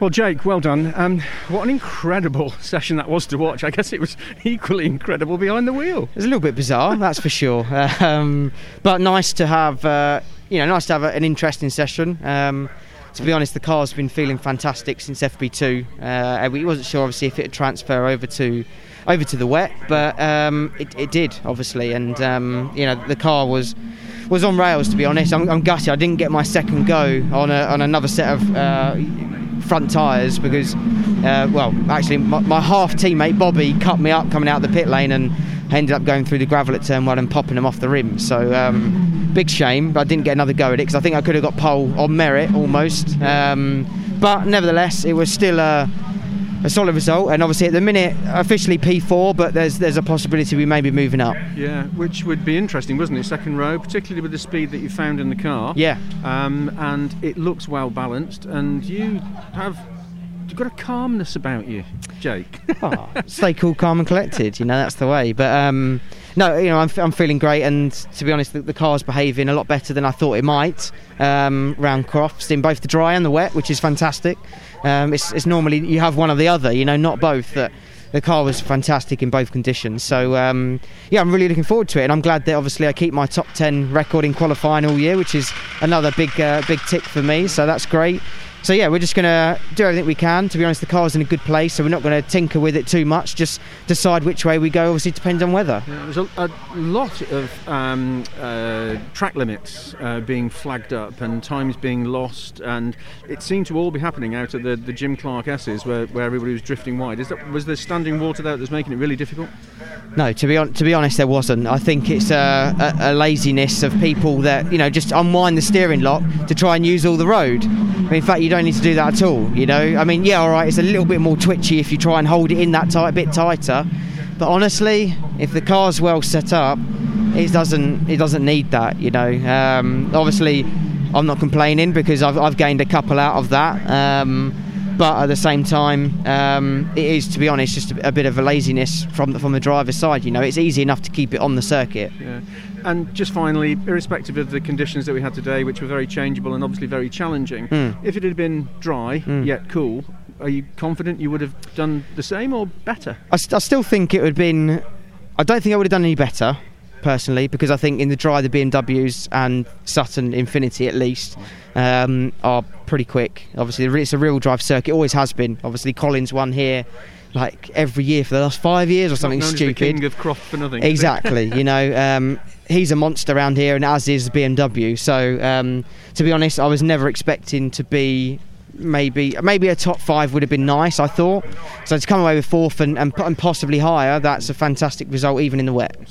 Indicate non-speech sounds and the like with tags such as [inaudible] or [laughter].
Well, Jake, well done. Um, what an incredible [laughs] session that was to watch. I guess it was [laughs] equally incredible behind the wheel. It was a little bit bizarre, that's for sure. [laughs] Um, but nice to have, uh, you know, nice to have an interesting session. Um, to be honest, the car's been feeling fantastic since FP2. Uh, we wasn't sure, obviously, if it would transfer over to over to the wet, but um, it, it, did, obviously. And um, you know, the car was was on rails. To be honest, I'm, I'm gutted. I didn't get my second go on a, on another set of. Uh, front tyres because, uh, well, actually, my, my, half teammate Bobby cut me up coming out the pit lane and ended up going through the gravel at turn one and popping them off the rim. So, um, big shame. But I didn't get another go at it because I think I could have got pole on merit almost. Um, but nevertheless, it was still a a solid result. And obviously, at the minute, officially P4, but there's there's a possibility we may be moving up. Yeah, which would be interesting, wasn't it? Second row, particularly with the speed that you found in the car. Yeah. Um, and it looks well balanced, and you have you've got a calmness about you, Jake. oh, [laughs] stay cool, calm, and collected. You know that's the way. But um, no, you know I'm, I'm feeling great, and to be honest, the, the car's behaving a lot better than I thought it might. Um, round Crofts in both the dry and the wet, which is fantastic. Um, it's, it's, normally you have one or the other, you know, not both. That the car was fantastic in both conditions. So um, yeah, I'm really looking forward to it, and I'm glad that obviously I keep my top 10 record in qualifying all year, which is another big uh, big tick for me. So that's great so yeah, we're just going to do everything we can. To be honest, the car's in a good place, so we're not going to tinker with it too much. Just decide which way we go. Obviously, depends on weather. Yeah, there's a, a lot of um, uh, track limits uh, being flagged up and times being lost, and it seemed to all be happening out of the, the Jim Clark S's, where, where everybody was drifting wide. Is that was there standing water there that's making it really difficult? No, to be on, to be honest, there wasn't. I think it's a, a, a laziness of people that you know just unwind the steering lock to try and use all the road. in fact, you don't need to do that at all. You know, I mean, yeah, all right, it's a little bit more twitchy if you try and hold it in that tight, bit tighter. But honestly, if the car's well set up, it doesn't it doesn't need that. You know, um, obviously, I'm not complaining because I've, I've gained a couple out of that. Um, but at the same time, um, it is, to be honest, just a, a, bit of a laziness from the, from the driver's side. You know, it's easy enough to keep it on the circuit. Yeah. And just finally, irrespective of the conditions that we had today, which were very changeable and obviously very challenging, mm. if it had been dry mm. yet cool, are you confident you would have done the same or better? I, st- I still think it would have been. I don't think I would have done any better personally because I think in the dry the BMWs and Sutton Infiniti at least um, are pretty quick. Obviously, it's a rear drive circuit, always has been. Obviously, Colin's won here like every year for the last five years or something stupid. king of Croft for nothing. Exactly, you know, um, he's a monster around here, and as is BMW. So, um, to be honest, I was never expecting to be maybe maybe a top five would have been nice. I thought so to come away with fourth and, and, and possibly higher. That's a fantastic result, even in the wet.